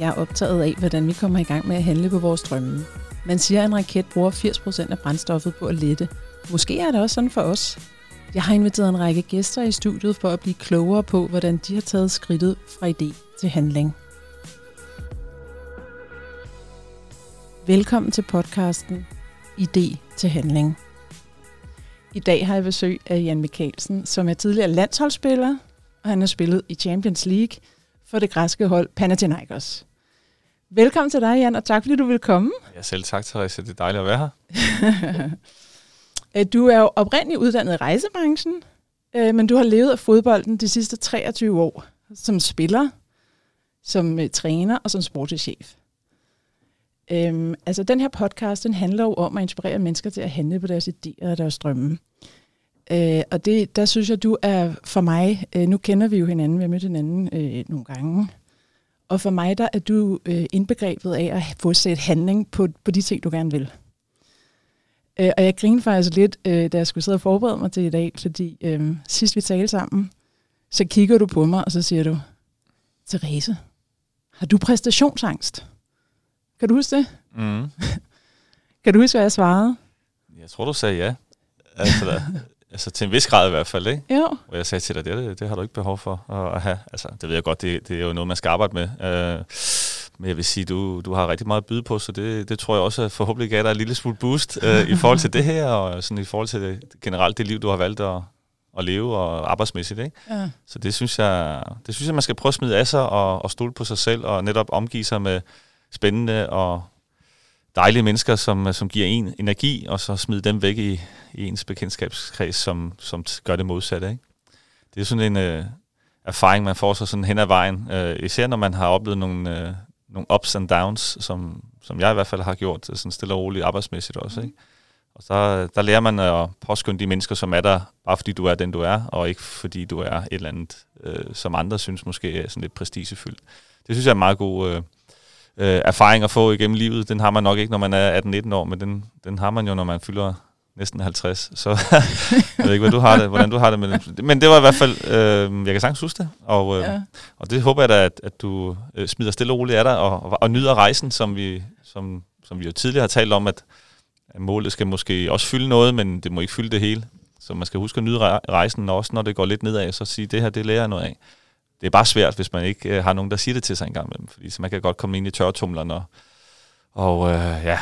Jeg er optaget af, hvordan vi kommer i gang med at handle på vores drømme. Man siger, at en raket bruger 80% af brændstoffet på at lette. Måske er det også sådan for os. Jeg har inviteret en række gæster i studiet for at blive klogere på, hvordan de har taget skridtet fra idé til handling. Velkommen til podcasten Idé til handling. I dag har jeg besøg af Jan Mikkelsen, som er tidligere landsholdsspiller, og han har spillet i Champions League for det græske hold Panathinaikos. Velkommen til dig, Jan, og tak fordi du vil komme. Ja, selv tak, Therese. Det er dejligt at være her. Øh, du er jo oprindeligt uddannet i rejsebranchen, øh, men du har levet af fodbolden de sidste 23 år som spiller, som øh, træner og som sportschef. Øhm, altså den her podcast, den handler jo om at inspirere mennesker til at handle på deres idéer og deres drømme. Øh, og det, der synes jeg, du er for mig, øh, nu kender vi jo hinanden, vi har mødt hinanden øh, nogle gange, og for mig, der er du øh, indbegrebet af at få sæt handling på, på de ting, du gerne vil. Øh, og jeg griner faktisk lidt, øh, da jeg skulle sidde og forberede mig til i dag, fordi øh, sidst vi talte sammen, så kigger du på mig, og så siger du, Therese, har du præstationsangst? Kan du huske det? Mm. kan du huske, hvad jeg svarede? Jeg tror, du sagde ja. Altså, altså til en vis grad i hvert fald, ikke? Jo. Og jeg sagde til dig, det, det har du ikke behov for at have. Altså, det ved jeg godt, det, det er jo noget, man skal arbejde med. Uh, men jeg vil sige, du, du har rigtig meget at byde på, så det, det tror jeg også forhåbentlig gav dig en lille smule boost uh, i forhold til det her, og sådan i forhold til det, generelt det liv, du har valgt at, at leve og arbejdsmæssigt. Ikke? Ja. Så det synes, jeg, det synes jeg, man skal prøve at smide af sig og, og stole på sig selv, og netop omgive sig med spændende og dejlige mennesker, som, øh, som giver en energi, og så smide dem væk i, i ens bekendtskabskreds, som, som gør det modsatte. Ikke? Det er sådan en øh, erfaring, man får sig sådan hen ad vejen, øh, især når man har oplevet nogle, øh, nogle ups and downs, som, som jeg i hvert fald har gjort, øh, sådan stille og roligt arbejdsmæssigt også. Ikke? Og så øh, der lærer man at påskynde de mennesker, som er der, bare fordi du er den, du er, og ikke fordi du er et eller andet, øh, som andre synes måske er sådan lidt prestigefyldt. Det synes jeg er en meget god øh, øh, erfaring at få igennem livet. Den har man nok ikke, når man er 18-19 år, men den, den har man jo, når man fylder næsten 50. Så jeg ved ikke, hvad du har det, hvordan du har det med det. Men det var i hvert fald, øh, jeg kan sagtens huske det, og, øh, ja. og det håber jeg da, at, at du øh, smider stille og roligt af dig, og, og, og nyder rejsen, som vi, som, som vi jo tidligere har talt om, at, at målet skal måske også fylde noget, men det må ikke fylde det hele. Så man skal huske at nyde rejsen, også når det går lidt nedad, så sige, det her, det lærer jeg noget af det er bare svært, hvis man ikke øh, har nogen, der siger det til sig engang imellem. Fordi så man kan godt komme ind i tørretumlerne og, og øh, ja,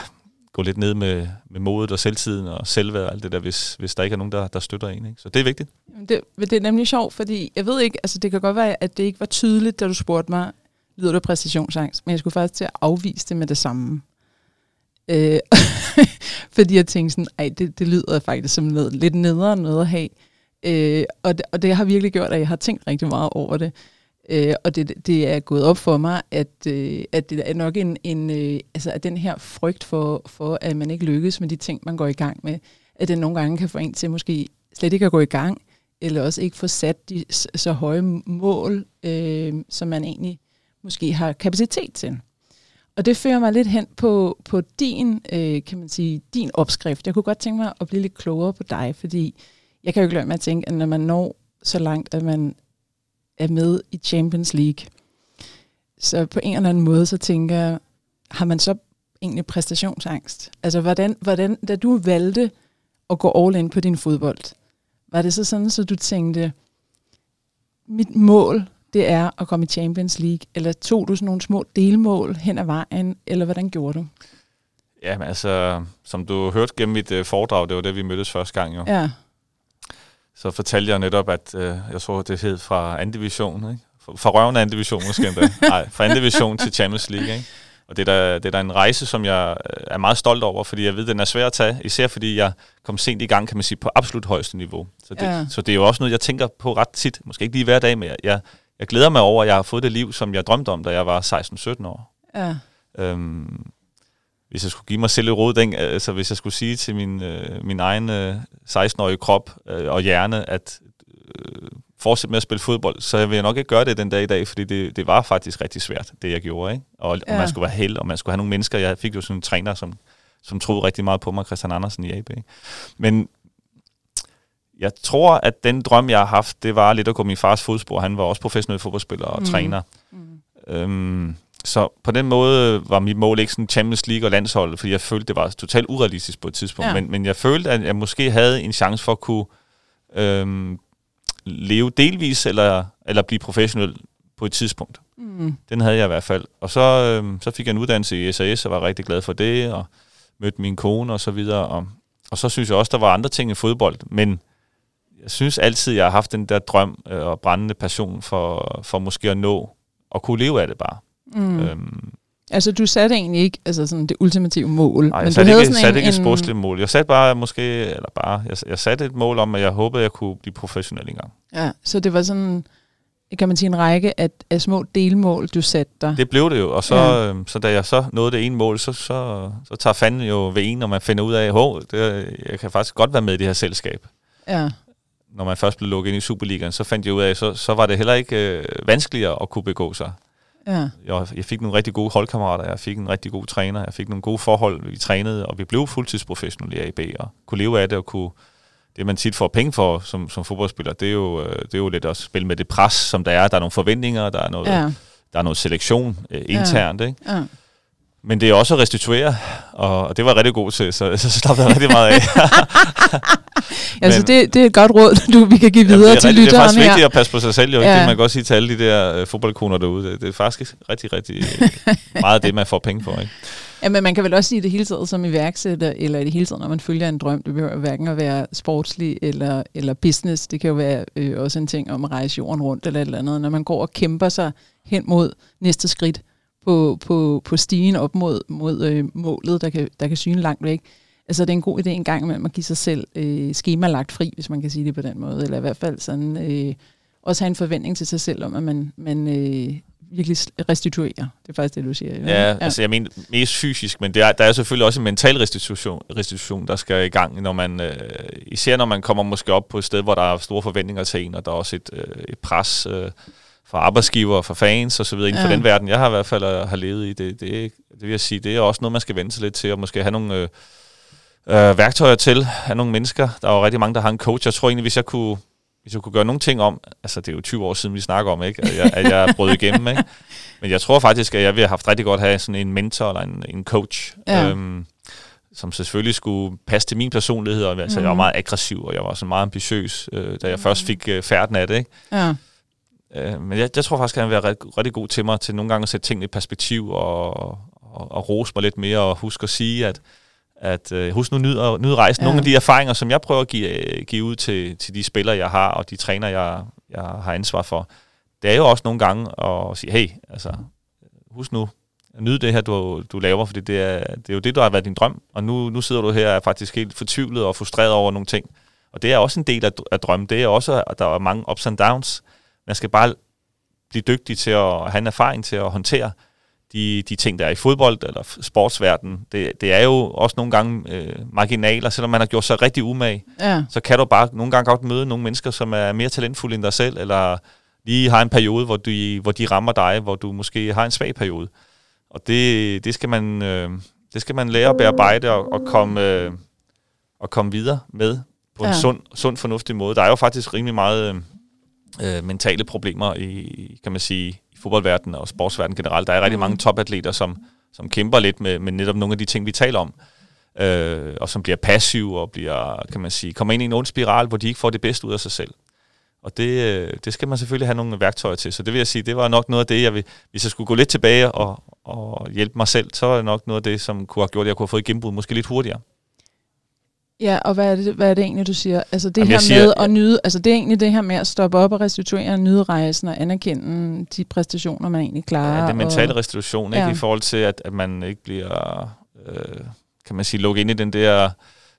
gå lidt ned med, med modet og selvtiden og selvværd og alt det der, hvis, hvis der ikke er nogen, der, der støtter en. Ikke? Så det er vigtigt. Det, det er nemlig sjovt, fordi jeg ved ikke, altså det kan godt være, at det ikke var tydeligt, da du spurgte mig, lyder du præstationsangst? Men jeg skulle faktisk til at afvise det med det samme. Øh, fordi jeg tænkte sådan, ej, det, det lyder faktisk som noget, lidt nedere noget at have. Øh, og, det, og det har virkelig gjort, at jeg har tænkt rigtig meget over det. Øh, og det, det er gået op for mig, at, øh, at det er nok en, en øh, altså at den her frygt for, for, at man ikke lykkes med de ting, man går i gang med, at det nogle gange kan få en til måske slet ikke at gå i gang, eller også ikke få sat de så høje mål, øh, som man egentlig måske har kapacitet til. Og det fører mig lidt hen på, på din, øh, kan man sige, din opskrift. Jeg kunne godt tænke mig at blive lidt klogere på dig, fordi jeg kan jo ikke lade med at tænke, at når man når så langt, at man er med i Champions League, så på en eller anden måde, så tænker jeg, har man så egentlig præstationsangst? Altså, hvordan, hvordan, da du valgte at gå all in på din fodbold, var det så sådan, så du tænkte, mit mål, det er at komme i Champions League, eller tog du sådan nogle små delmål hen ad vejen, eller hvordan gjorde du? Ja, altså, som du hørte gennem mit uh, foredrag, det var det, vi mødtes første gang jo. Ja så fortalte jeg netop, at øh, jeg tror, det hed fra anden division, ikke? Fra røven af anden division måske endda. Nej, fra anden division til Champions League, ikke? Og det er, da, det er da en rejse, som jeg øh, er meget stolt over, fordi jeg ved, den er svær at tage, især fordi jeg kom sent i gang, kan man sige, på absolut højeste niveau. Så det, ja. så det er jo også noget, jeg tænker på ret tit, måske ikke lige hver dag, men jeg, jeg glæder mig over, at jeg har fået det liv, som jeg drømte om, da jeg var 16-17 år. Ja. Øhm, hvis jeg skulle give mig selv et råd, den, altså hvis jeg skulle sige til min, øh, min egen øh, 16-årige krop øh, og hjerne, at øh, fortsætte med at spille fodbold, så vil jeg nok ikke gøre det den dag i dag, fordi det, det var faktisk rigtig svært, det jeg gjorde. Ikke? Og, ja. og man skulle være held, og man skulle have nogle mennesker. Jeg fik jo sådan en træner, som, som troede rigtig meget på mig, Christian Andersen i AB. Ikke? Men jeg tror, at den drøm, jeg har haft, det var lidt at gå min fars fodspor. Han var også professionel fodboldspiller og mm. træner. Mm. Øhm, så på den måde var mit mål ikke sådan Champions League og landsholdet, fordi jeg følte, det var totalt urealistisk på et tidspunkt. Ja. Men, men jeg følte, at jeg måske havde en chance for at kunne øhm, leve delvis eller, eller blive professionel på et tidspunkt. Mm. Den havde jeg i hvert fald. Og så, øhm, så fik jeg en uddannelse i SAS og var rigtig glad for det, og mødte min kone og så videre. Og, og så synes jeg også, der var andre ting i fodbold, men jeg synes altid, jeg har haft den der drøm øh, og brændende passion for, for måske at nå og kunne leve af det bare. Mm. Øhm, altså, du satte egentlig ikke altså sådan det ultimative mål. Nej, jeg men satte, du ikke, havde satte en, ikke et sportsligt mål. Jeg satte bare måske, eller bare, jeg, jeg satte et mål om, at jeg håbede, at jeg kunne blive professionel engang. Ja, så det var sådan, kan man sige, en række af, af små delmål, du satte dig. Det blev det jo, og så, ja. øh, så da jeg så nåede det ene mål, så, så, så tager fanden jo ved en, når man finder ud af, at jeg kan faktisk godt være med i det her selskab. Ja når man først blev lukket ind i Superligaen, så fandt jeg ud af, så, så var det heller ikke øh, vanskeligere at kunne begå sig. Ja. Jeg, jeg fik nogle rigtig gode holdkammerater, jeg fik en rigtig god træner, jeg fik nogle gode forhold, vi trænede, og vi blev fuldtidsprofessionelle i AB, og kunne leve af det, og kunne, det man tit får penge for som, som fodboldspiller, det er, jo, øh, det er jo lidt at spille med det pres, som der er. Der er nogle forventninger, der er noget, ja. der er noget selektion øh, internt, ja. ikke? Ja. Men det er også at restituere, og det var jeg rigtig god til, så, så slap jeg rigtig meget af. altså det, det er et godt råd, du, vi kan give videre ja, til lytteren her. Det er faktisk vigtigt at passe på sig selv, jo. Ja. Det man kan godt sige til alle de der uh, fodboldkoner derude. Det, det er faktisk rigtig, rigtig meget det, man får penge for. Ikke? Ja, men man kan vel også sige det hele taget som iværksætter, eller i det hele taget, når man følger en drøm. Det behøver hverken at være sportslig eller, eller business. Det kan jo være øh, også en ting om at rejse jorden rundt eller et eller andet. Når man går og kæmper sig hen mod næste skridt, på, på, på stigen op mod, mod øh, målet, der kan, der kan syne langt væk. Altså det er en god idé en gang imellem at give sig selv øh, skemalagt fri, hvis man kan sige det på den måde, eller i hvert fald sådan, øh, også have en forventning til sig selv om, at man, man øh, virkelig restituerer. Det er faktisk det, du siger. Ja, ja. altså jeg mener mest fysisk, men det er, der er selvfølgelig også en mental restitution, restitution der skal i gang, når man, øh, især når man kommer måske op på et sted, hvor der er store forventninger til en, og der er også et, øh, et pres... Øh, for arbejdsgiver, for fans og så videre inden ja. for den verden, jeg har i hvert fald øh, har levet i. Det, det, det vil jeg sige, det er også noget, man skal vente sig lidt til, og måske have nogle øh, øh, værktøjer til, have nogle mennesker. Der er jo rigtig mange, der har en coach. Jeg tror egentlig, hvis jeg kunne, hvis jeg kunne gøre nogle ting om, altså det er jo 20 år siden, vi snakker om, ikke? At, jeg, at jeg brød igennem, ikke? Men jeg tror faktisk, at jeg ville have haft rigtig godt at have sådan en mentor eller en, en coach. Ja. Øhm, som selvfølgelig skulle passe til min personlighed, og altså, mm. jeg var mhm. meget aggressiv, og jeg var så meget ambitiøs, øh, da jeg mm. først fik øh, færden af det. Ikke? Ja. Øh, men jeg, jeg tror faktisk, at han vil være rigtig, rigtig god til mig til nogle gange at sætte tingene i perspektiv og, og, og rose mig lidt mere og huske at sige, at, at uh, husk nu nyd, og, nyd rejsen. Ja. Nogle af de erfaringer, som jeg prøver at give, uh, give ud til, til de spillere, jeg har, og de træner, jeg, jeg har ansvar for, det er jo også nogle gange at sige, hey, altså, husk nu, nyd det her, du, du laver, fordi det er, det er jo det, der har været din drøm, og nu, nu sidder du her og er faktisk helt fortvivlet og frustreret over nogle ting. Og det er også en del af, af drømmen. Det er også, at der er mange ups and downs. Man skal bare blive dygtig til at have en erfaring til at håndtere de, de ting, der er i fodbold eller sportsverden. Det, det er jo også nogle gange øh, marginaler, selvom man har gjort sig rigtig umage. Ja. Så kan du bare nogle gange godt møde nogle mennesker, som er mere talentfulde end dig selv, eller lige har en periode, hvor de, hvor de rammer dig, hvor du måske har en svag periode. Og det, det, skal, man, øh, det skal man lære at bearbejde og, og, komme, øh, og komme videre med på ja. en sund, sund, fornuftig måde. Der er jo faktisk rimelig meget... Øh, øh, mentale problemer i, kan man sige, i fodboldverdenen og sportsverdenen generelt. Der er rigtig mm. mange topatleter, som, som kæmper lidt med, med netop nogle af de ting, vi taler om. Øh, og som bliver passive og bliver, kan man sige, kommer ind i en ond spiral, hvor de ikke får det bedste ud af sig selv. Og det, øh, det skal man selvfølgelig have nogle værktøjer til. Så det vil jeg sige, det var nok noget af det, jeg vil, hvis jeg skulle gå lidt tilbage og, og hjælpe mig selv, så er det nok noget af det, som kunne have gjort, at jeg kunne have fået gennembrud måske lidt hurtigere. Ja, og hvad er, det, hvad er det egentlig, du siger? Altså det Jamen, her siger, med at nyde, altså det er egentlig det her med at stoppe op og restituere, nyde rejsen og anerkende de præstationer, man egentlig klarer. Ja, det mentale og, restitution, ikke? Ja. i forhold til, at, at man ikke bliver, øh, kan man sige, lukket ind i den der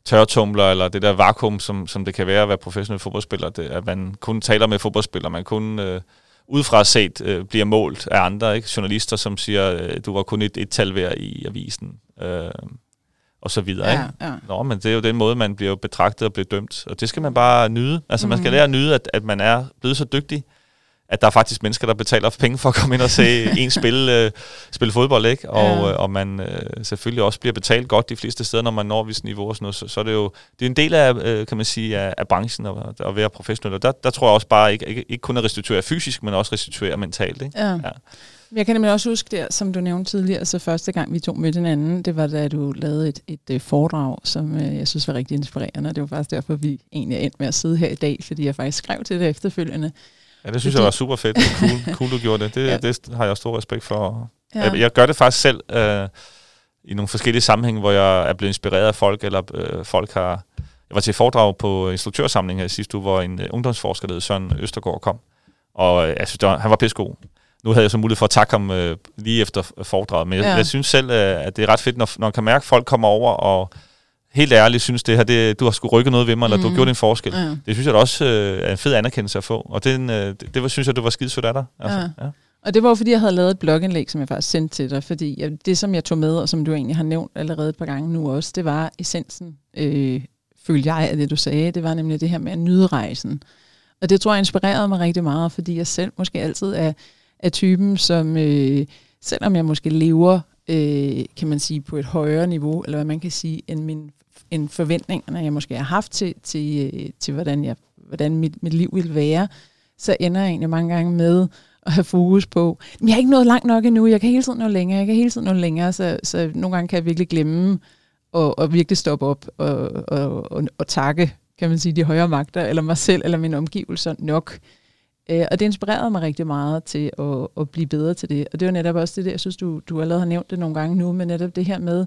tørretumler, eller det der vakuum, som, som det kan være at være professionel fodboldspiller. Det, at man kun taler med fodboldspillere, man kun øh, udefra set øh, bliver målt af andre, ikke? journalister, som siger, øh, du var kun et, et tal værd i avisen. Øh, og så videre. Ja, ikke? Ja. Nå, men det er jo den måde, man bliver betragtet og bliver dømt. Og det skal man bare nyde. Altså, mm. man skal mhm. lære at nyde, at, at man er blevet så dygtig, at der er faktisk mennesker, der betaler for penge for at komme ind og se en spille, øh, spille fodbold, ikke? Og, ja. øh, og man øh, selvfølgelig også bliver betalt godt de fleste steder, når man når vist niveau og sådan noget, så, så er det jo det er en del af, øh, kan man sige, af, af branchen at, at være professionel. Og der, der tror jeg også bare ikke, ikke, ikke kun at restituere fysisk, men også restituere mentalt, ikke? Ja. ja. Jeg kan nemlig også huske der, som du nævnte tidligere, så første gang vi to mødte hinanden, det var da du lavede et, et, et foredrag, som øh, jeg synes var rigtig inspirerende. Det var faktisk derfor, vi egentlig er endt med at sidde her i dag, fordi jeg faktisk skrev til det efterfølgende. Ja, det synes fordi... jeg var super fedt. Cool, cool du gjorde det. Det, Ja. det har jeg stor respekt for. Ja. Jeg, jeg gør det faktisk selv øh, i nogle forskellige sammenhænge, hvor jeg er blevet inspireret af folk, eller øh, folk har... Jeg var til et foredrag på instruktørsamlingen her sidste uge, hvor en øh, ungdomsforsker, der hed Søren Østergaard, kom. Og øh, jeg synes, var, han var pissegod. Nu havde jeg så mulighed for at takke ham øh, lige efter foredraget, men jeg, Ja. jeg synes selv, øh, at det er ret fedt, når, når man kan mærke, at folk kommer over og helt ærligt synes, det her, det, du har sgu rykket noget ved mig, eller du har Mhm. gjort en forskel. Ja. Det synes jeg også øh, er en fed anerkendelse at få, og den, øh, det, det var, synes jeg, det var skide sødt af dig. Altså, Ja. ja. Og det var jo, fordi jeg havde lavet et blogindlæg, som jeg faktisk sendte til dig, fordi jeg, det, som jeg tog med, og som du egentlig har nævnt allerede et par gange nu også, det var essensen, øh, følte jeg af det, du sagde. Det var nemlig det her med at nyde rejsen. Og det tror jeg inspirerede mig rigtig meget, fordi jeg selv måske altid er, er typen, som øh, selvom jeg måske lever, øh, kan man sige, på et højere niveau, eller hvad man kan sige, end, min, end forventningerne, jeg måske har haft til, til, øh, til hvordan, jeg, hvordan mit, mit liv vil være, så ender jeg egentlig mange gange med at have fokus på, men jeg har ikke nået langt nok endnu, jeg kan hele tiden nå længere, jeg kan hele tiden nå længere, så, så nogle gange kan jeg virkelig glemme og, og virkelig stoppe op og, og, og, og takke, kan man sige, de højere magter, eller mig selv, eller mine omgivelser nok. Øh, og det inspirerede mig rigtig meget til at, at blive bedre til det. Og det var netop også det der, jeg synes, du, du allerede har nævnt det nogle gange nu, men netop det her med,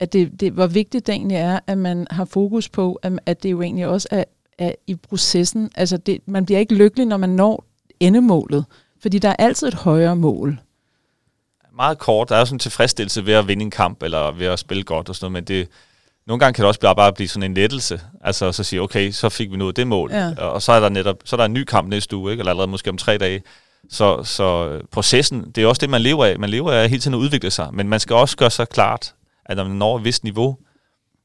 at det, det, hvor vigtigt det egentlig er, at man har fokus på, at, at det jo egentlig også er, er i processen. Altså, det, man bliver ikke lykkelig, når man når endemålet, fordi der er altid et højere mål. Meget kort, der er jo sådan en tilfredsstillelse ved at vinde en kamp, eller ved at spille godt og sådan noget, men det, nogle gange kan det også bare, bare blive sådan en lettelse. Altså så sige, okay, så fik vi nået det mål. Ja. Og så er der netop, så er der en ny kamp næste uge, ikke? eller allerede måske om tre dage. Så, så øh, processen, det er også det, man lever af. Man lever af hele tiden at udvikle sig, men man skal også gøre sig klart, at når man når et vist niveau,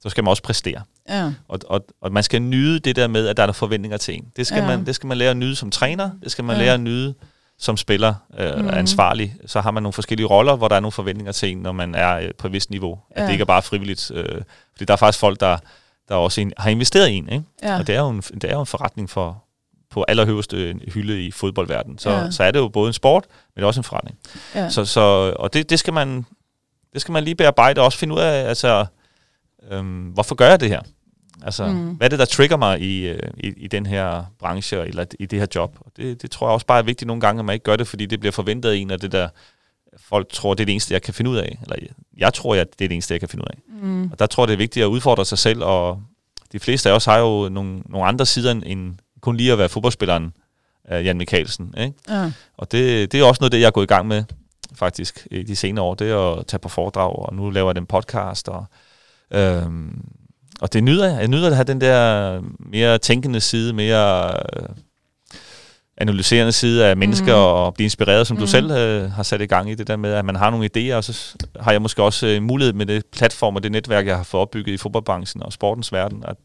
så skal man også præstere. Ja. Og, og, og man skal nyde det der med, at der er nogle forventninger til en. Det skal, Ja. man, det skal man lære at nyde som træner, det skal man Ja. lære at nyde som spiller, øh, mm. ansvarlig. Så har man nogle forskellige roller, hvor der er nogle forventninger til en, når man er øh, på et vist niveau. At Ja. det ikke er bare frivilligt. Øh, fordi der er faktisk folk, der, der også en, har investeret i en. Ikke? Ja. Og det er, jo en, det er jo en forretning for på allerhøjeste hylde i fodboldverdenen. Så, Ja. så er det jo både en sport, men også en forretning. Ja. Så, så, og det, det, skal man, det skal man lige bearbejde og også finde ud af, altså, øhm, hvorfor gør jeg det her? Altså, Mm. mm. hvad er det, der trigger mig i, øh, i, i den her branche, eller i det her job? Og det, det tror jeg også bare er vigtigt nogle gange, at man ikke gør det, fordi det bliver forventet af en, og det der, folk tror, det er det eneste, jeg kan finde ud af. Eller jeg tror, at det er det eneste, jeg kan finde ud af. Mm. Og der tror jeg, det er vigtigt at udfordre sig selv, og de fleste af os har jo nogle, nogle andre sider end- kun lige at være fodboldspilleren, uh, Jan Mikkelsen. Ikke? Ja. Og det, det er også noget, det jeg er gået i gang med, faktisk, i de senere år. Det er at tage på foredrag, og nu laver jeg den podcast. Og, øhm, og det nyder jeg. Jeg nyder at have den der mere tænkende side, mere øh, analyserende side af mennesker, Mhm. mm. og blive inspireret, som mm. Mhm. du selv øh, har sat i gang i det der med, at man har nogle idéer, og så har jeg måske også øh, mulighed med det platform og det netværk, jeg har fået opbygget i fodboldbranchen og sportens verden, at,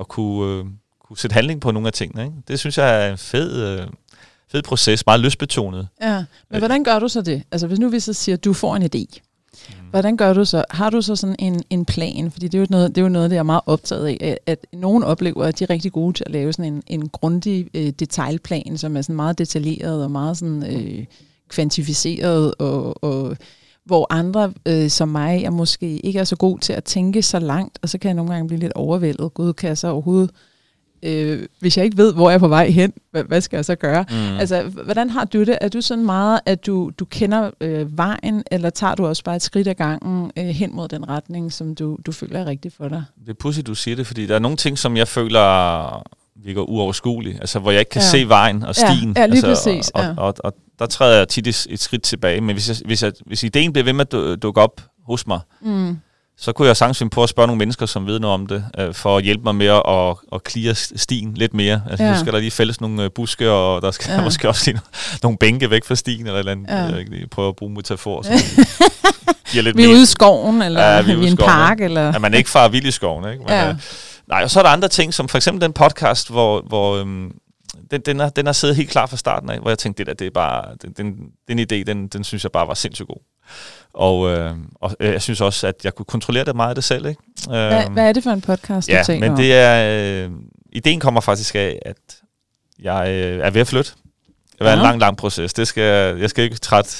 at kunne, øh, kunne sætte handling på nogle af tingene. Ikke? Det synes jeg er en fed, øh, fed proces, meget lystbetonet. Ja, men hvordan gør du så det? Altså hvis nu vi så siger, at du får en idé, Mm. hvordan gør du så? Har du så sådan en, en plan? Fordi det er, jo noget, det er jo noget, det jeg er meget optaget af, at, at nogen oplever, at de er rigtig gode til at lave sådan en, en grundig øh, detaljplan, som er sådan meget detaljeret og meget sådan øh, kvantificeret, og, og hvor andre øh, som mig er måske ikke er så god til at tænke så langt, og så kan jeg nogle gange blive lidt overvældet. Gud, kan jeg så overhovedet, øh, hvis jeg ikke ved, hvor jeg er på vej hen, hvad, hvad skal jeg så gøre? Mm. Altså, hvordan har du det? Er du sådan meget, at du, du kender øh, vejen, eller tager du også bare et skridt ad gangen øh, hen mod den retning, som du, du føler er rigtig for dig? Det er pudsigt, du siger det, fordi der er nogle ting, som jeg føler virker uoverskuelige, altså hvor jeg ikke kan Ja. ja. se vejen og Ja, stien. ja, lige altså, præcis, Og, ja. og, og, og der træder jeg tit et, et skridt tilbage, men hvis, jeg, hvis, jeg, hvis ideen bliver ved med at du- dukke op hos mig, Mm. Så kunne jeg sagtens finde på at spørge nogle mennesker, som ved noget om det, øh, for at hjælpe mig med at, at, at clear stien lidt mere. Altså Ja. ja. nu skal der lige fælles nogle øh, buske, og der skal Ja. ja. måske også lige no- nogle bænke væk fra stien, eller eller andet. Ja. Ja. Jeg ikke lige prøve at bruge metafor. Så giver lidt Vi er mere- ude i skoven, eller Ja, ja, vi er ude i en skoven, park, eller... at man ikke farer vild i skoven. Ikke? Ja. ja. øh, nej, og så er der andre ting, som for eksempel den podcast, hvor, hvor øhm, den, den, har, den har siddet helt klar fra starten af, hvor jeg tænkte, det der, det er bare, den, den, den idé, den, den synes jeg bare var sindssygt god. Og, øh, og øh, jeg synes også, at jeg kunne kontrollere det meget af det selv. Ikke? Hvad, Øhm, hvad er det for en podcast, du ja, taler men om? det er, øh, ideen kommer faktisk af, at jeg øh, er ved at flytte. Det var en Ja. lang, lang proces. Det skal, jeg skal ikke trætte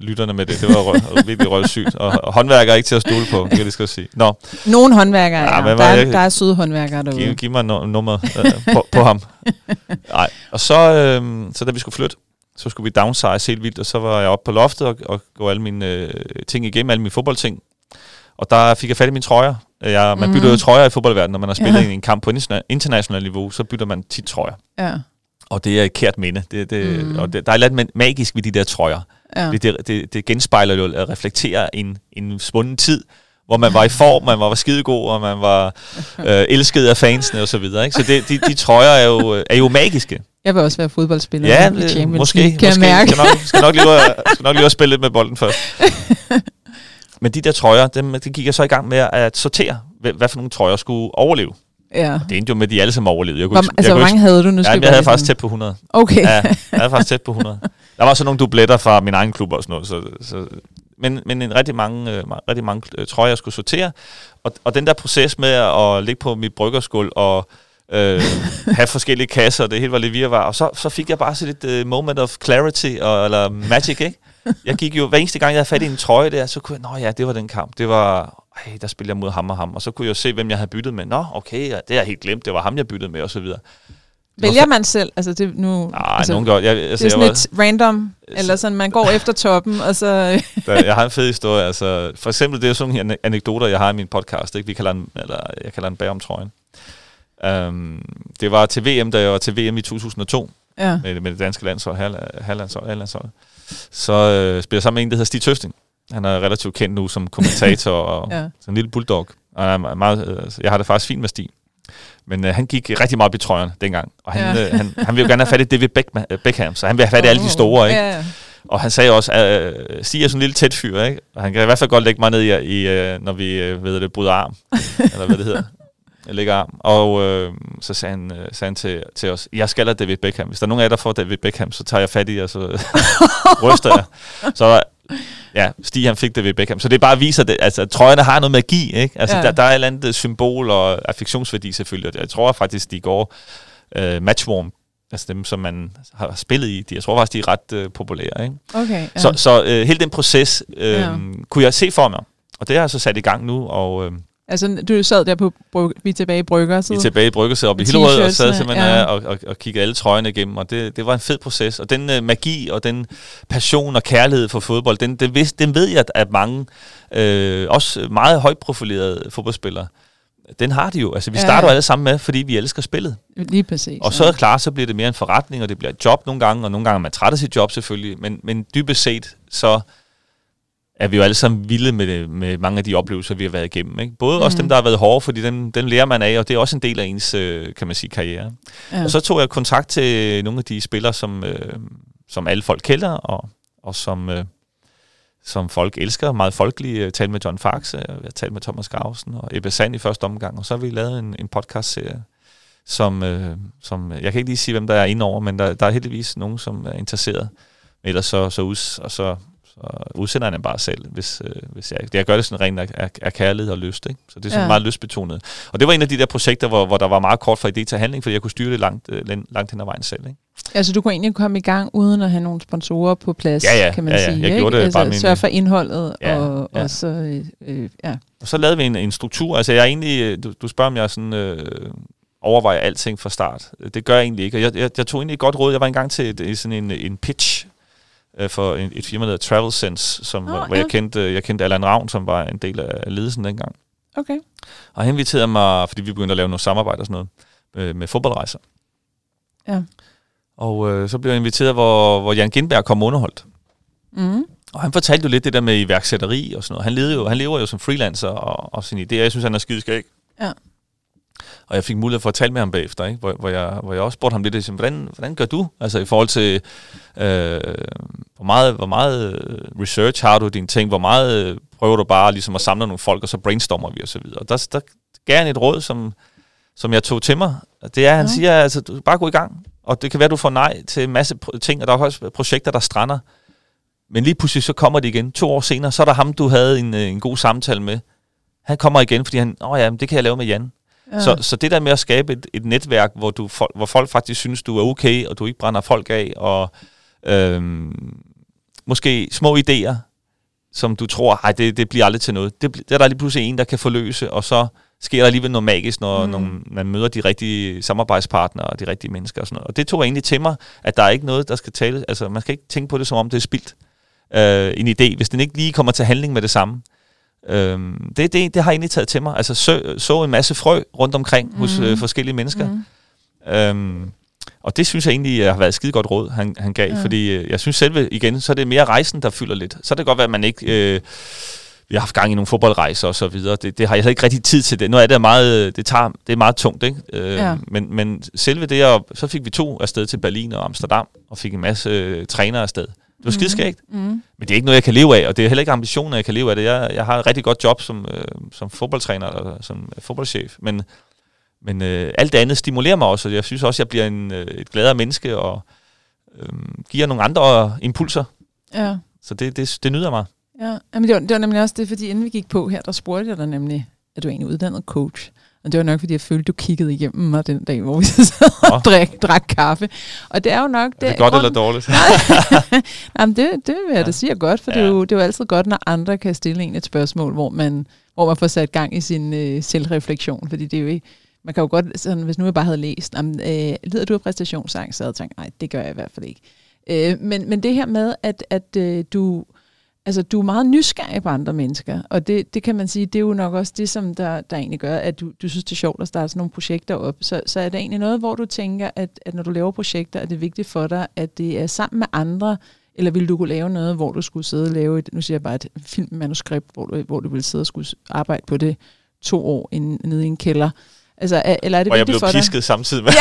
lytterne med det. Det var virkelig røvsygt. Og, og håndværkere er ikke til at stole på, kan jeg lige skal sige. Nå. Nogle håndværkere, Ja, ja. Der, er, jeg- der er søde håndværkere derude. Giv, giv mig no- nummer øh, på, på ham. Nej. Og så, øh, så da vi skulle flytte, så skulle vi downsize helt vildt, og så var jeg oppe på loftet og, og gå alle mine øh, ting igennem, alle mine fodboldting. Og der fik jeg fat i mine trøjer. Jeg, man Mhm. bytter jo trøjer i fodboldverdenen, når man har spillet Ja. ja. en kamp på interna- internationalt niveau, så bytter man tit trøjer. Ja, Og det er et kært minde. Det, det, Mhm. mm. og det, der er lidt ma- magisk ved de der trøjer. ja. Det, det, det, det genspejler jo at reflektere en, en svunden tid, hvor man var i form, man var skidegod, og man var øh, elsket af fansene og så videre. Ikke? Så det, de, de trøjer er jo, er jo magiske. Jeg vil også være fodboldspiller Ja, i Champions måske. League, kan måske. jeg mærke. Skal nok, skal nok, lige, at- skal nok lige at spille lidt med bolden først. Men de der trøjer, dem, det gik jeg så i gang med at sortere, hvad, hvad for nogle trøjer skulle overleve. Ja. Det endte jo med, at de alle sammen overlevede. Jeg kunne, Hvor, ikke- altså, jeg hvor mange havde du nu? ja, jeg havde faktisk tæt på 100. sådan- Okay. Ja, jeg havde faktisk tæt på 100. Der var så nogle dubletter fra min egen klub og sådan noget. Så, så, men, men en rigtig mange, øh, rigtig mange øh, trøjer, jeg skulle sortere. Og, og den der proces med at ligge på mit bryggerskål og øh, have forskellige kasser, det hele var lidt virvar. Og så, så fik jeg bare sådan lidt uh, moment of clarity, og, eller magic, ikke? Jeg gik jo, hver eneste gang, jeg havde fat i en trøje der, så kunne jeg, nå ja, det var den kamp. Det var, ej, der spillede jeg mod ham og ham. Og så kunne jeg jo se, hvem jeg havde byttet med. Nå, okay, ja, det har jeg helt glemt. Det var ham, jeg byttede med, og så videre. Vælger man selv? Altså, det, nu, Nej, altså, nogen gør. Jeg, altså, det er jeg sådan var, lidt random, eller sådan, man går efter toppen, og så... Der, jeg har en fed historie. Altså, for eksempel, det er sådan nogle anekdoter, jeg har i min podcast. Ikke? Vi kalder den, eller jeg kalder den bag om trøjen. Um, det var til VM, da jeg var til VM i 2002 ja. med, med det danske landshold, herlandshold, herlandshold. Så øh, spiller jeg sammen med en, der hedder Stig Tøsting. Han er relativt kendt nu som kommentator og Ja. sådan en lille bulldog. Og han er meget, øh, jeg har det faktisk fint med Stig. Men øh, han gik rigtig meget op i trøjerne dengang. Og han, Ja. øh, han, han vil jo gerne have fat i David Beckman, øh, Beckham, så han vil have fat i alle de store. Ikke? Ja. Og han sagde også, at øh, Stig er sådan en lille tæt fyr, ikke? Og han kan i hvert fald godt lægge mig ned i, i øh, når vi øh, ved det, bryder arm. eller hvad det hedder. Lægger arm. Og øh, så sagde han, øh, sagde han til, til os, jeg skal have David Beckham. Hvis der er nogen af jer, der får David Beckham, så tager jeg fat i jer, så ryster jeg. Så ja, Stig han fik David Beckham. Så det bare viser, det, altså, at trøjerne har noget magi, ikke? Altså, Ja. der, der er et eller andet øh, symbol og affektionsværdi selvfølgelig. Og jeg tror faktisk, de går øh, matchwarm. Altså dem, som man har spillet i. De, jeg tror faktisk, de er ret øh, populære, ikke? Okay, ja. Så, så øh, hele den proces øh, ja. kunne jeg se for mig. Og det har jeg så sat i gang nu, og øh, altså, du sad der på, vi er tilbage i Brygger, så... vi er tilbage i Bryggerset op i Hillerød, og sad simpelthen ja. ja. og, og, og kiggede alle trøjerne igennem, og det, det var en fed proces. Og den øh, magi og den passion og kærlighed for fodbold, den, den, vidste, den ved jeg, at mange, øh, også meget højt profilerede fodboldspillere, den har de jo. Altså, vi Ja. starter alle sammen med, fordi vi elsker spillet. Lige præcis. Og så er det klart, så bliver det mere en forretning, og det bliver et job nogle gange, og nogle gange er man træt af sit job selvfølgelig, men, men dybest set, så er vi jo alle sammen vilde med, med mange af de oplevelser, vi har været igennem. Ikke? Både mm. også Mhm. dem, der har været hårde, fordi dem, dem lærer man af, og det er også en del af ens, øh, kan man sige, karriere. ja. Og så tog jeg kontakt til nogle af de spillere, som, øh, som alle folk kender, og, og som, øh, som folk elsker. Meget folkelige. Jeg talte med John Fax, øh, jeg har talt med Thomas Grausen og Ebbe Sand i første omgang, og så har vi lavet en, en podcast-serie, som, øh, som, jeg kan ikke lige sige, hvem der er inde over, men der, der er heldigvis nogen, som er interesseret. Ellers så, så, ud, og så, så udsender han bare selv, hvis, øh, hvis jeg, jeg gør det sådan rent af, af, af kærlighed og lyst. Ikke? Så det er sådan Ja. meget lystbetonet. Og det var en af de der projekter, hvor, hvor der var meget kort fra idé til handling, fordi jeg kunne styre det langt, øh, lan- langt hen ad vejen selv. Ikke? Altså, du kunne egentlig komme i gang, uden at have nogle sponsorer på plads, Ja, ja, kan man ja, ja. sige. Jeg ikke? gjorde det altså, bare min- sørge for indholdet, Ja, og, ja. og så... Øh, øh, ja. Og så lavede vi en, en struktur. Altså jeg er egentlig, øh, du, du spørger, om jeg sådan, øh, overvejer alting fra start. Det gør jeg egentlig ikke. Og jeg, jeg, jeg tog egentlig et godt råd. Jeg var engang til et, sådan en, en pitch øh, for en, et firma, der hedder Travel Sense, som, oh, hvor ja. jeg kendte, øh, jeg kendte Allan Ravn, som var en del af ledelsen dengang. Okay. Og han inviterede mig, fordi vi begyndte at lave noget samarbejde og sådan noget, med, med fodboldrejser. Ja. Og øh, så blev jeg inviteret, hvor, hvor Jan Gindberg kom underholdt. Mm. Og han fortalte jo lidt det der med iværksætteri og sådan noget. Han, levede jo, han lever jo som freelancer og, og sine idéer. Jeg synes, han er skideskæg. Ja. Og jeg fik mulighed for at tale med ham bagefter, ikke? Hvor, hvor, jeg, hvor jeg også spurgte ham lidt, ligesom, hvordan, hvordan gør du? Altså i forhold til, øh, hvor, meget, hvor meget øh, research har du i dine ting? Hvor meget øh, prøver du bare ligesom at samle nogle folk, og så brainstormer vi og så videre. Og der, der gav han et råd, som, som jeg tog til mig. Det er, at han Ja. ja. siger, altså, du bare gå i gang. Og det kan være, at du får nej til en masse ting, og der er også projekter, der strander. Men lige pludselig så kommer det igen. To år senere, så er der ham, du havde en, øh, en god samtale med. Han kommer igen, fordi han, åh ja, men det kan jeg lave med Jan. Ja. Så, så det der med at skabe et, et netværk, hvor, du, hvor folk faktisk synes, du er okay, og du ikke brænder folk af, og øhm, måske små idéer, som du tror, ej, det, det bliver aldrig til noget. Det, det er der lige pludselig en, der kan forløse, og så sker der alligevel noget magisk, når, mm. når man møder de rigtige samarbejdspartnere og de rigtige mennesker og sådan noget. Og det tog jeg egentlig til mig, at der er ikke noget, der skal tale. Altså, man skal ikke tænke på det, som om det er spildt. Øh, en idé, hvis den ikke lige kommer til handling med det samme. Øh, det, det, det har jeg egentlig taget til mig. Altså, så, så en masse frø rundt omkring mm. hos øh, forskellige mennesker. Mm. Øhm, og det synes jeg egentlig har været et skide godt råd, han, han gav, ja. fordi øh, jeg synes selve, igen, så er det mere rejsen, der fylder lidt. Så er det godt være, at man ikke... Øh, vi har haft gang i nogle fodboldrejser og så videre. Det, det har jeg ikke rigtig tid til det. Noget af det er meget, det tager, det er meget tungt, ikke? Øh, ja. men, men selve det, og så fik vi to afsted til Berlin og Amsterdam, og fik en masse øh, trænere afsted. Det var skideskægt. Mm. Mm. Men det er ikke noget, jeg kan leve af, og det er heller ikke ambitionen, at jeg kan leve af det. Jeg, jeg har et rigtig godt job som, øh, som fodboldtræner, eller som fodboldchef, men, men øh, alt det andet stimulerer mig også, og jeg synes også, at jeg bliver en, øh, et gladere menneske, og øh, giver nogle andre impulser. Ja. Så det, det, det nyder mig. Ja, men det var, det var nemlig også det, fordi inden vi gik på her, der spurgte jeg dig nemlig, at du er egentlig uddannet coach. Og det var nok, fordi jeg følte, du kiggede igennem mig den dag, hvor vi sad og drak, drak kaffe. Og det er jo nok... Det, er det godt grund... eller dårligt? Jamen, det, det vil jeg ja. da sige godt, for ja. det, er jo, det er jo altid godt, når andre kan stille en et spørgsmål, hvor man, hvor man får sat gang i sin øh, selvreflektion. Fordi det er jo ikke... Man kan jo godt, sådan, hvis nu jeg bare havde læst, jamen, øh, lider du af præstationsangst, så havde jeg tænkt, nej, det gør jeg i hvert fald ikke. Øh, men, men det her med, at, at øh, du altså, du er meget nysgerrig på andre mennesker, og det, det kan man sige, det er jo nok også det, som der, der egentlig gør, at du, du synes, det er sjovt at starte sådan nogle projekter op. Så, så er det egentlig noget, hvor du tænker, at, at når du laver projekter, er det vigtigt for dig, at det er sammen med andre, eller vil du kunne lave noget, hvor du skulle sidde og lave et, nu siger jeg bare et filmmanuskript, hvor du, hvor du ville sidde og skulle arbejde på det to år inde, nede i en kælder, Altså, er, eller er det og jeg blev pisket samtidig med.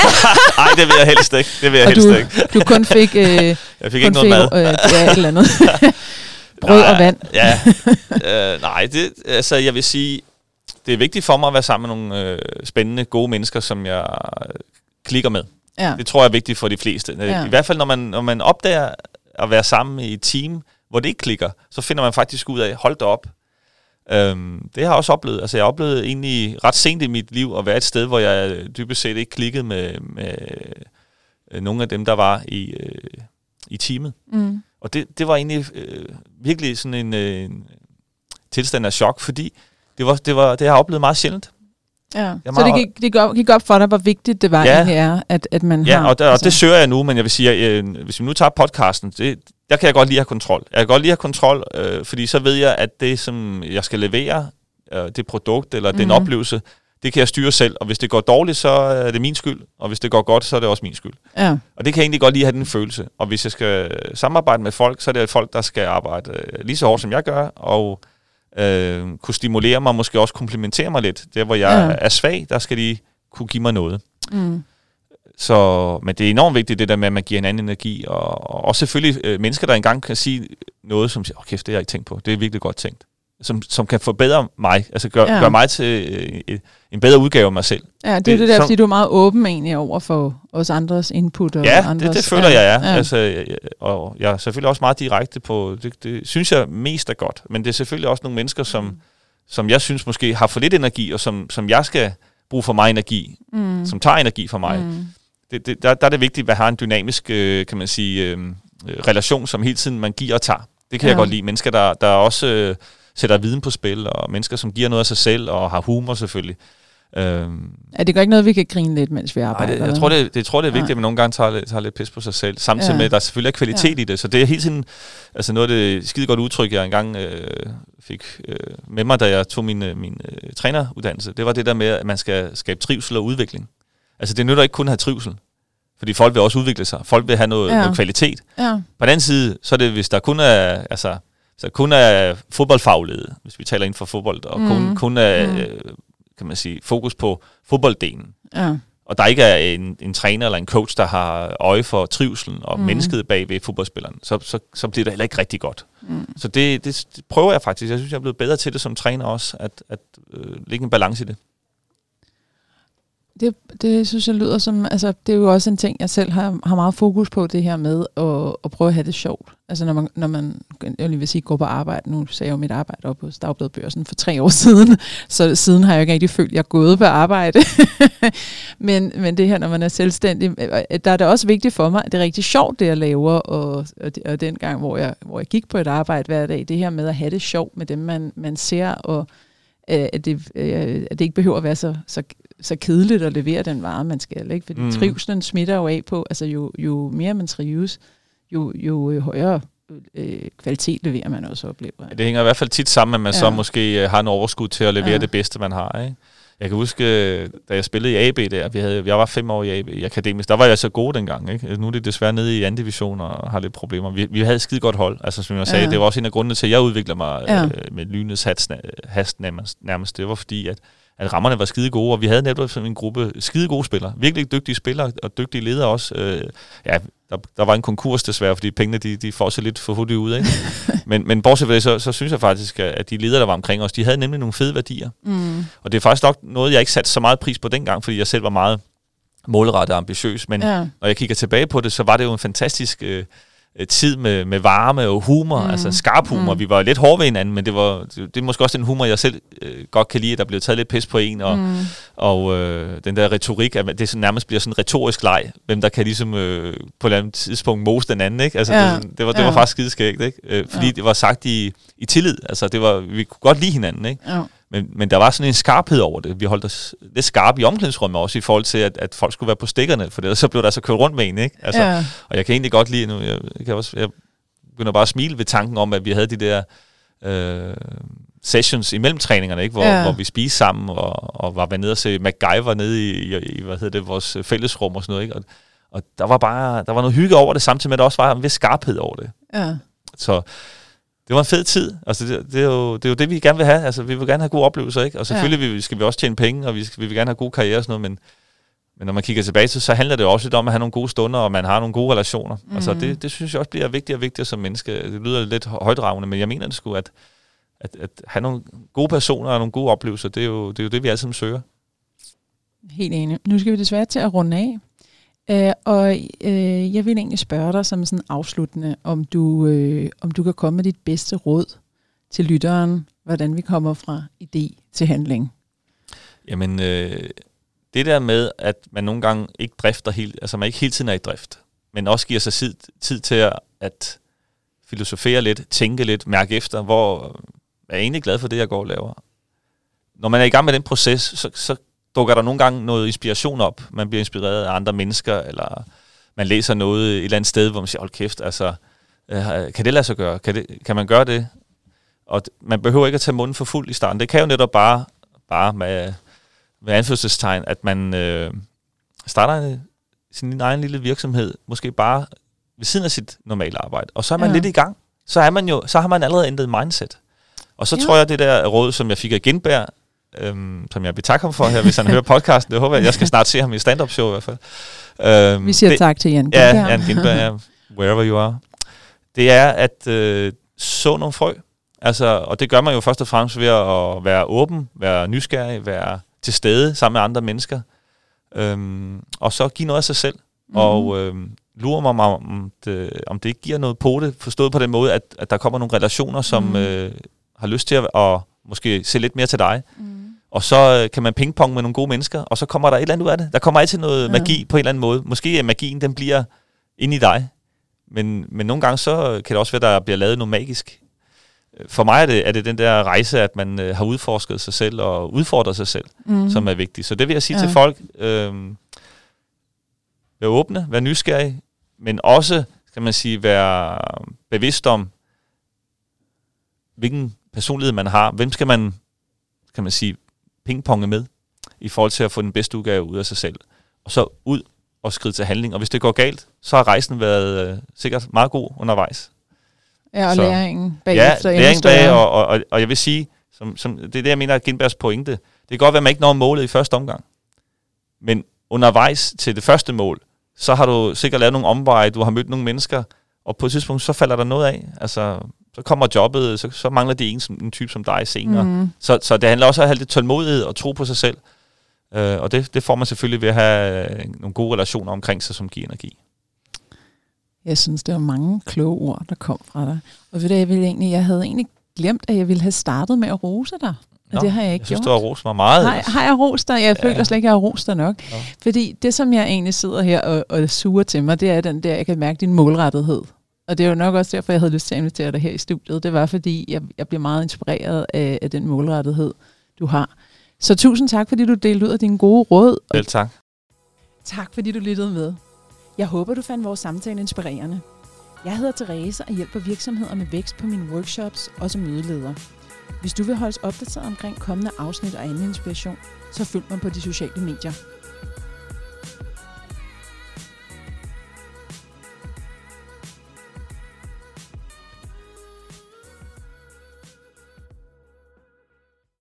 Nej, det vil jeg helst ikke. Det vil jeg og helst du, ikke. du kun fik... Øh, jeg fik ikke noget mad. Øh, ja, et eller andet. Brød nej, og vand. ja, øh, nej, det, altså jeg vil sige, det er vigtigt for mig at være sammen med nogle øh, spændende, gode mennesker, som jeg klikker med. Ja. Det tror jeg er vigtigt for de fleste. Ja. I hvert fald, når man, når man opdager at være sammen i et team, hvor det ikke klikker, så finder man faktisk ud af, hold da op. Øhm, det har jeg også oplevet. Altså, jeg har oplevet egentlig ret sent i mit liv at være et sted, hvor jeg dybest set ikke klikkede med, med øh, nogle af dem, der var i, øh, i teamet. Mm. Og det, det var egentlig øh, virkelig sådan en, øh, en tilstand af chok, fordi det, var, det, var, det har jeg oplevet meget sjældent. Ja. Så det gik, det gik op for dig, hvor vigtigt det var ja. egentlig er, at, at man ja, har... og, der, og altså. det søger jeg nu, men jeg vil sige, at, øh, hvis vi nu tager podcasten, det, der kan jeg godt lide at have kontrol. Jeg kan godt lide at have kontrol, øh, fordi så ved jeg, at det, som jeg skal levere, øh, det produkt eller mm-hmm. den oplevelse, det kan jeg styre selv, og hvis det går dårligt, så er det min skyld, og hvis det går godt, så er det også min skyld. Ja. Og det kan jeg egentlig godt lige have den følelse. Og hvis jeg skal samarbejde med folk, så er det folk, der skal arbejde øh, lige så hårdt, som jeg gør, og øh, kunne stimulere mig, måske også komplementere mig lidt. Der, hvor jeg ja. er svag, der skal de kunne give mig noget. Mm. Så, men det er enormt vigtigt, det der med, at man giver en anden energi, og, og også selvfølgelig øh, mennesker, der engang kan sige noget, som siger, åh kæft, det har jeg ikke tænkt på. Det er virkelig godt tænkt som, som kan forbedre mig, altså gør, ja. gør mig til øh, en bedre udgave af mig selv. Ja, det er det, det der, som, fordi du er meget åben egentlig over for os andres input. Og ja, andres, det, det føler ja, jeg er. Ja. Altså, og jeg er selvfølgelig også meget direkte på, det, det synes jeg mest er godt, men det er selvfølgelig også nogle mennesker, som, mm. som jeg synes måske har for lidt energi, og som, som jeg skal bruge for mig energi, mm. som tager energi for mig. Mm. Det, det, der, der er det vigtigt, at have en dynamisk, øh, kan man sige, øh, relation, som hele tiden man giver og tager. Det kan ja. jeg godt lide. Mennesker, der, der også... Øh, sætter viden på spil, og mennesker, som giver noget af sig selv, og har humor selvfølgelig. Øhm, ja, det gør ikke noget, vi kan grine lidt, mens vi arbejder. Nej, det, jeg, tror, det, det, tror, det er vigtigt, ja. at man nogle gange tager, tager lidt pis på sig selv, samtidig ja. med, at der selvfølgelig er kvalitet ja. i det. Så det er helt sådan, altså noget af det skide godt udtryk, jeg engang øh, fik øh, med mig, da jeg tog min, øh, min øh, træneruddannelse, det var det der med, at man skal skabe trivsel og udvikling. Altså det nytter ikke kun at have trivsel, fordi folk vil også udvikle sig. Folk vil have noget, ja. noget kvalitet. Ja. På den anden side, så er det, hvis der kun er, altså, så kun er fodboldfaglighed, hvis vi taler inden for fodbold, og mm. kun, kun er, mm. Øh, kan man sige, fokus på fodbolddelen. Ja. Og der ikke er en, en træner eller en coach, der har øje for trivselen og mm. mennesket bag ved fodboldspilleren, så, så, så bliver det heller ikke rigtig godt. Mm. Så det, det, det prøver jeg faktisk. Jeg synes, jeg er blevet bedre til det som træner også, at, at øh, lægge en balance i det. Det, det synes jeg lyder som, altså det er jo også en ting, jeg selv har, har meget fokus på, det her med at, at prøve at have det sjovt. Altså når man, når man jeg lige vil sige, går på arbejde, nu sagde jeg jo mit arbejde op hos Dagbladet Børsen for tre år siden, så siden har jeg jo ikke rigtig følt, at jeg er gået på arbejde. men, men det her, når man er selvstændig, øh, der er det også vigtigt for mig, at det er rigtig sjovt, det jeg laver, og, og, og den gang, hvor jeg, hvor jeg gik på et arbejde hver dag, det her med at have det sjovt med dem, man, man ser, og at det, at det ikke behøver at være så, så, så kedeligt at levere den vare, man skal. Ikke? Fordi mm. trivselen smitter jo af på, altså jo, jo mere man trives, jo, jo højere øh, kvalitet leverer man også, oplever. Ja, det hænger i hvert fald tit sammen, at man ja. så måske øh, har en overskud til at levere ja. det bedste, man har. Ikke? Jeg kan huske, da jeg spillede i AB der, vi havde, jeg var fem år i AB i akademisk, der var jeg så god dengang. Ikke? Nu er det desværre nede i anden division og har lidt problemer. Vi, vi havde et skide godt hold, altså som jeg sagde, ja. det var også en af grundene til, at jeg udviklede mig ja. øh, med lynets hast, hast nærmest, nærmest. Det var fordi, at at rammerne var skide gode, og vi havde netop en gruppe skide gode spillere. Virkelig dygtige spillere og dygtige ledere også. Øh, ja, der, der var en konkurs desværre, fordi pengene de, de får sig lidt for hurtigt ud. Ikke? men, men bortset fra det, så, så synes jeg faktisk, at de ledere, der var omkring os, de havde nemlig nogle fede værdier. Mm. Og det er faktisk nok noget, jeg ikke satte så meget pris på dengang, fordi jeg selv var meget målrettet og ambitiøs. Men ja. når jeg kigger tilbage på det, så var det jo en fantastisk... Øh, tid med, med varme og humor, mm. altså skarp humor. Mm. Vi var lidt hårde ved hinanden, men det, var, det, det er måske også den humor, jeg selv øh, godt kan lide, at der blev taget lidt pis på en, og, mm. og øh, den der retorik, at det sådan, nærmest bliver sådan en retorisk leg, hvem der kan ligesom øh, på et eller andet tidspunkt mose den anden, ikke? Altså, ja. det, det, var, det ja. var faktisk skideskægt, ikke? Øh, fordi ja. det var sagt i, i tillid, altså det var, vi kunne godt lide hinanden, ikke? Ja. Men, men der var sådan en skarphed over det. Vi holdt os lidt skarpe i omklædningsrummet også, i forhold til, at, at folk skulle være på stikkerne, for det, så blev der så kørt rundt med en, ikke? Altså, ja. Og jeg kan egentlig godt lide nu, jeg, jeg, kan også, jeg begynder bare at smile ved tanken om, at vi havde de der øh, sessions imellem træningerne, ikke? Hvor, ja. hvor vi spiste sammen, og, og var nede og se MacGyver nede i, i, i, hvad hedder det, vores fællesrum og sådan noget, ikke? Og, og der var bare, der var noget hygge over det, samtidig med, at der også var en vis skarphed over det. Ja. Så det var en fed tid. Altså, det, det, er jo, det er jo det, vi gerne vil have. Altså, vi vil gerne have gode oplevelser, ikke? Og selvfølgelig ja. skal vi også tjene penge, og vi, skal, vi vil gerne have gode karriere og sådan noget, men, men når man kigger tilbage til, så handler det også lidt om at have nogle gode stunder, og man har nogle gode relationer. Mm. Altså, det, det synes jeg også bliver vigtigere og vigtigere som menneske. Det lyder lidt højdragende, men jeg mener det sgu, at, at, at have nogle gode personer og nogle gode oplevelser, det er jo det, er jo det vi alle sammen søger. Helt enig. Nu skal vi desværre til at runde af. Øh, og øh, jeg vil egentlig spørge dig som sådan afsluttende, om du, øh, om du kan komme med dit bedste råd til lytteren, hvordan vi kommer fra idé til handling. Jamen, øh, det der med, at man nogle gange ikke drifter helt, altså man ikke hele tiden er i drift, men også giver sig tid, tid til at, at filosofere lidt, tænke lidt, mærke efter, hvor er egentlig glad for det, jeg går og laver. Når man er i gang med den proces, så, så dukker der nogle gange noget inspiration op. Man bliver inspireret af andre mennesker, eller man læser noget et eller andet sted, hvor man siger, hold kæft, altså, øh, kan det lade sig gøre? Kan, det, kan man gøre det? Og man behøver ikke at tage munden for fuld i starten. Det kan jo netop bare, bare med, med anførselstegn, at man øh, starter sin egen lille virksomhed, måske bare ved siden af sit normale arbejde. Og så er man ja. lidt i gang. Så, er man jo, så har man allerede ændret mindset. Og så ja. tror jeg, det der råd, som jeg fik af Genberg, øhm, som jeg vil takke ham for her, hvis han hører podcasten. Det håber jeg, jeg skal snart se ham i stand-up show i hvert fald. Øhm, Vi siger det, tak til Jan Gindberg. Ja, Jan Gindberg, ja, wherever you are. Det er at øh, så nogle frø. Altså, og det gør man jo først og fremmest ved at være åben, være nysgerrig, være til stede sammen med andre mennesker. Øhm, og så give noget af sig selv. Mm. Og øhm, lurer mig om det, om det ikke giver noget på det, forstået på den måde, at, at der kommer nogle relationer, som mm. øh, har lyst til at, at måske se lidt mere til dig. Mm. Og så øh, kan man pingpong med nogle gode mennesker, og så kommer der et eller andet ud af det. Der kommer altid noget ja. magi på en eller anden måde. Måske er magien, den bliver inde i dig. Men, men nogle gange så kan det også være, der bliver lavet noget magisk. For mig er det, er det den der rejse, at man øh, har udforsket sig selv og udfordret sig selv, mm. som er vigtigt. Så det vil jeg sige ja. til folk. Øh, vær åbne, vær nysgerrige, men også, kan man sige, være bevidst om, hvilken personlighed man har. Hvem skal man, kan man sige, pingponge med, i forhold til at få den bedste udgave ud af sig selv. Og så ud og skride til handling. Og hvis det går galt, så har rejsen været øh, sikkert meget god undervejs. Ja, og så, læringen bagefter. Ja, læringen bag, og, og, og, og jeg vil sige, som, som, det er det, jeg mener, at Gindbergs pointe. Det kan godt være, at man ikke når målet i første omgang. Men undervejs til det første mål, så har du sikkert lavet nogle omveje, du har mødt nogle mennesker, og på et tidspunkt, så falder der noget af. Altså, så kommer jobbet, så, så mangler de en, en type som dig senere. Mm. Så, så det handler også om at have lidt tålmodighed og tro på sig selv. Øh, og det, det får man selvfølgelig ved at have øh, nogle gode relationer omkring sig, som giver energi. Jeg synes, det var mange kloge ord, der kom fra dig. Og ved du, jeg, ville egentlig, jeg havde egentlig glemt, at jeg ville have startet med at rose dig. Og Nå, det har jeg ikke jeg synes, gjort. du har rost mig meget. Har, har jeg rost dig? Jeg føler Ja. slet ikke, at jeg har rost dig nok. Nå. Fordi det, som jeg egentlig sidder her og, og suger til mig, det er den der, jeg kan mærke din målrettethed. Og det er jo nok også derfor, jeg havde lyst til at invitere dig her i studiet. Det var, fordi jeg, jeg bliver meget inspireret af, af den målrettethed, du har. Så tusind tak, fordi du delte ud af dine gode råd. Vel tak. tak, fordi du lyttede med. Jeg håber, du fandt vores samtale inspirerende. Jeg hedder Therese og hjælper virksomheder med vækst på mine workshops og som mødeleder. Hvis du vil holdes opdateret omkring kommende afsnit og anden inspiration, så følg mig på de sociale medier.